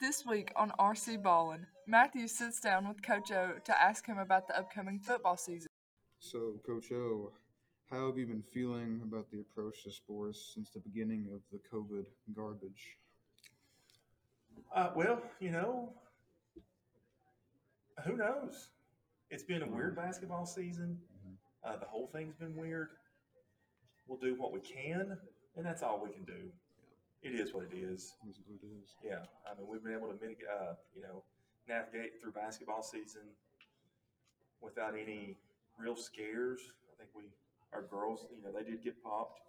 This week on RC Ballin, Matthew sits down with Coach O to ask him about the upcoming football season. So, Coach O, how have you been feeling about the approach to sports since the beginning of the COVID garbage? Uh, well, you know, who knows? It's been a weird basketball season. Uh, the whole thing's been weird. We'll do what we can, and that's all we can do. It is what it is. Is it what it is? Yeah, I mean, we've been able to mitigate, uh, you know, navigate through basketball season without any real scares. I think we, our girls, you know, they did get popped,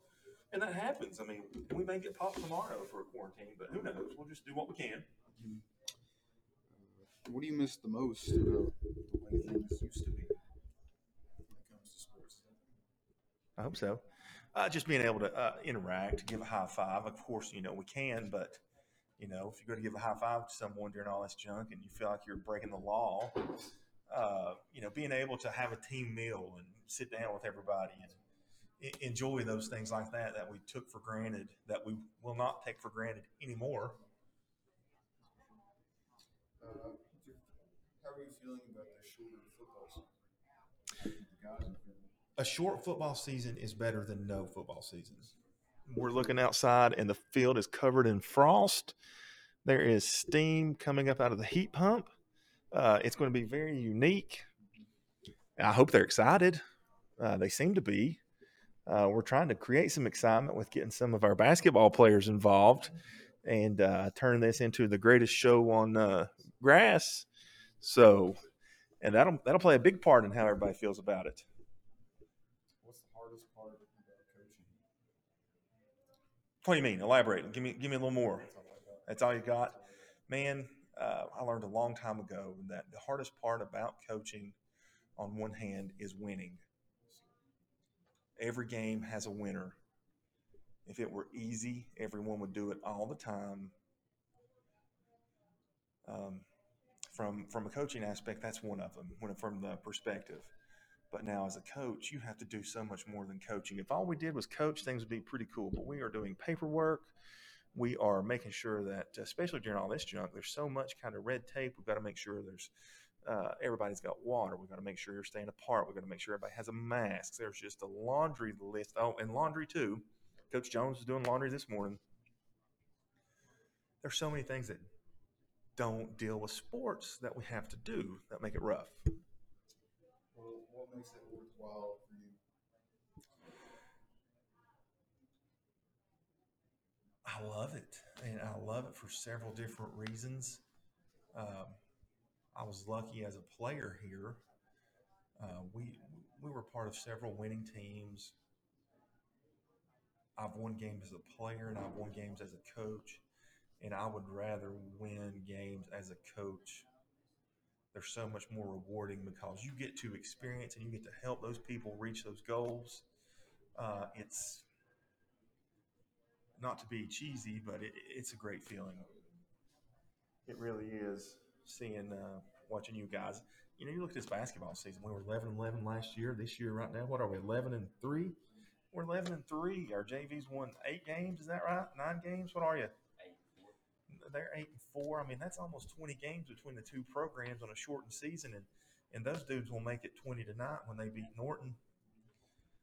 and that happens. I mean, we may get popped tomorrow for a quarantine, but who knows? We'll just do what we can. Uh, what do you miss the most about the way things used to be when it comes to sports? I hope so. Uh, just being able to uh, interact, give a high five. Of course, you know we can, but you know if you're going to give a high five to someone during all this junk and you feel like you're breaking the law, uh, you know, being able to have a team meal and sit down with everybody and enjoy those things like that that we took for granted that we will not take for granted anymore. Uh, how are you feeling about the shorter football season? A short football season is better than no football season. We're looking outside and the field is covered in frost. There is steam coming up out of the heat pump. Uh, it's going to be very unique. I hope they're excited. Uh, they seem to be. Uh, we're trying to create some excitement with getting some of our basketball players involved and uh, turn this into the greatest show on uh, grass. So, and that'll that'll play a big part in how everybody feels about it. Hardest part about coaching? What do you mean? Elaborate. Give me give me a little more. That's all you got, man. Uh, I learned a long time ago that the hardest part about coaching, on one hand, is winning. Every game has a winner. If it were easy, everyone would do it all the time. Um, from from a coaching aspect, that's one of them. When from the perspective, but now as a coach, you have to do so much more than coaching. If all we did was coach, things would be pretty cool. But we are doing paperwork. We are making sure that, especially during all this junk, there's so much kind of red tape. We've got to make sure there's uh, everybody's got water. We've got to make sure you're staying apart. We've got to make sure everybody has a mask. There's just a laundry list. Oh, and laundry too. Coach Jones was doing laundry this morning. There's so many things that don't deal with sports that we have to do that make it rough. Makes it worthwhile for you? I love it, and I love it for several different reasons. Um, I was lucky as a player here. Uh, we we were part of several winning teams. I've won games as a player, and I've won games as a coach. And I would rather win games as a coach. They're so much more rewarding because you get to experience and you get to help those people reach those goals. Uh, it's not to be cheesy, but it, it's a great feeling. It really is seeing, uh, watching you guys. You know, you look at this basketball season. We were 11 and 11 last year. This year, right now, what are we? 11 and three. We're 11 and three. Our JV's won eight games. Is that right? Nine games. What are you? They're eight and four. I mean, that's almost 20 games between the two programs on a shortened season, and and those dudes will make it 20 to nine when they beat Norton.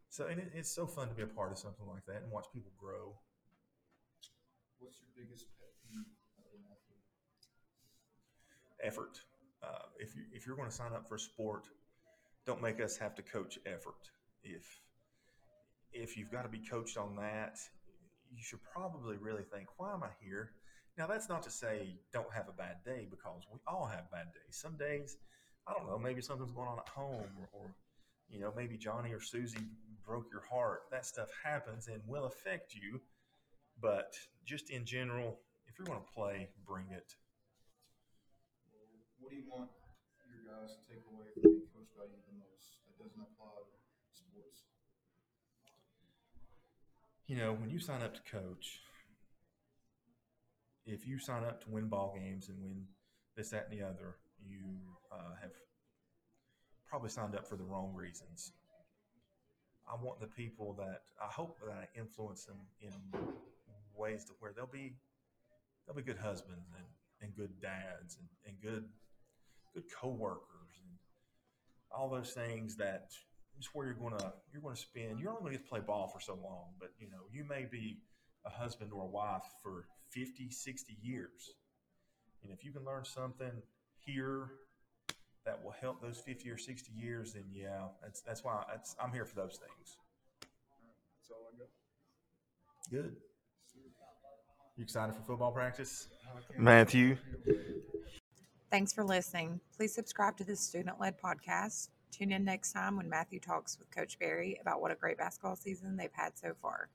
So, and it, it's so fun to be a part of something like that and watch people grow. What's your biggest pet peeve as an athlete? effort. Uh, if you if you're going to sign up for a sport, don't make us have to coach effort. If if you've got to be coached on that, you should probably really think, why am I here? Now that's not to say don't have a bad day because we all have bad days. Some days, I don't know, maybe something's going on at home or, or you know, maybe Johnny or Susie broke your heart. That stuff happens and will affect you. But just in general, if you're going to play, bring it. What do you want your guys to take away from being coached by you the most that doesn't apply to sports? You know, when you sign up to coach, if you sign up to win ball games and win this, that, and the other, you uh, have probably signed up for the wrong reasons. I want the people that I hope that I influence them in ways to where they'll be they'll be good husbands and, and good dads and, and good good coworkers and all those things that it's where you're gonna you're gonna spend you're only gonna get to play ball for so long, but you know, you may be a husband or a wife for 50, 60 years. And if you can learn something here that will help those 50 or 60 years, then yeah, that's that's why that's, I'm here for those things. That's all I got. Good. You excited for football practice? Matthew. Thanks for listening. Please subscribe to this student led podcast. Tune in next time when Matthew talks with Coach Barry about what a great basketball season they've had so far.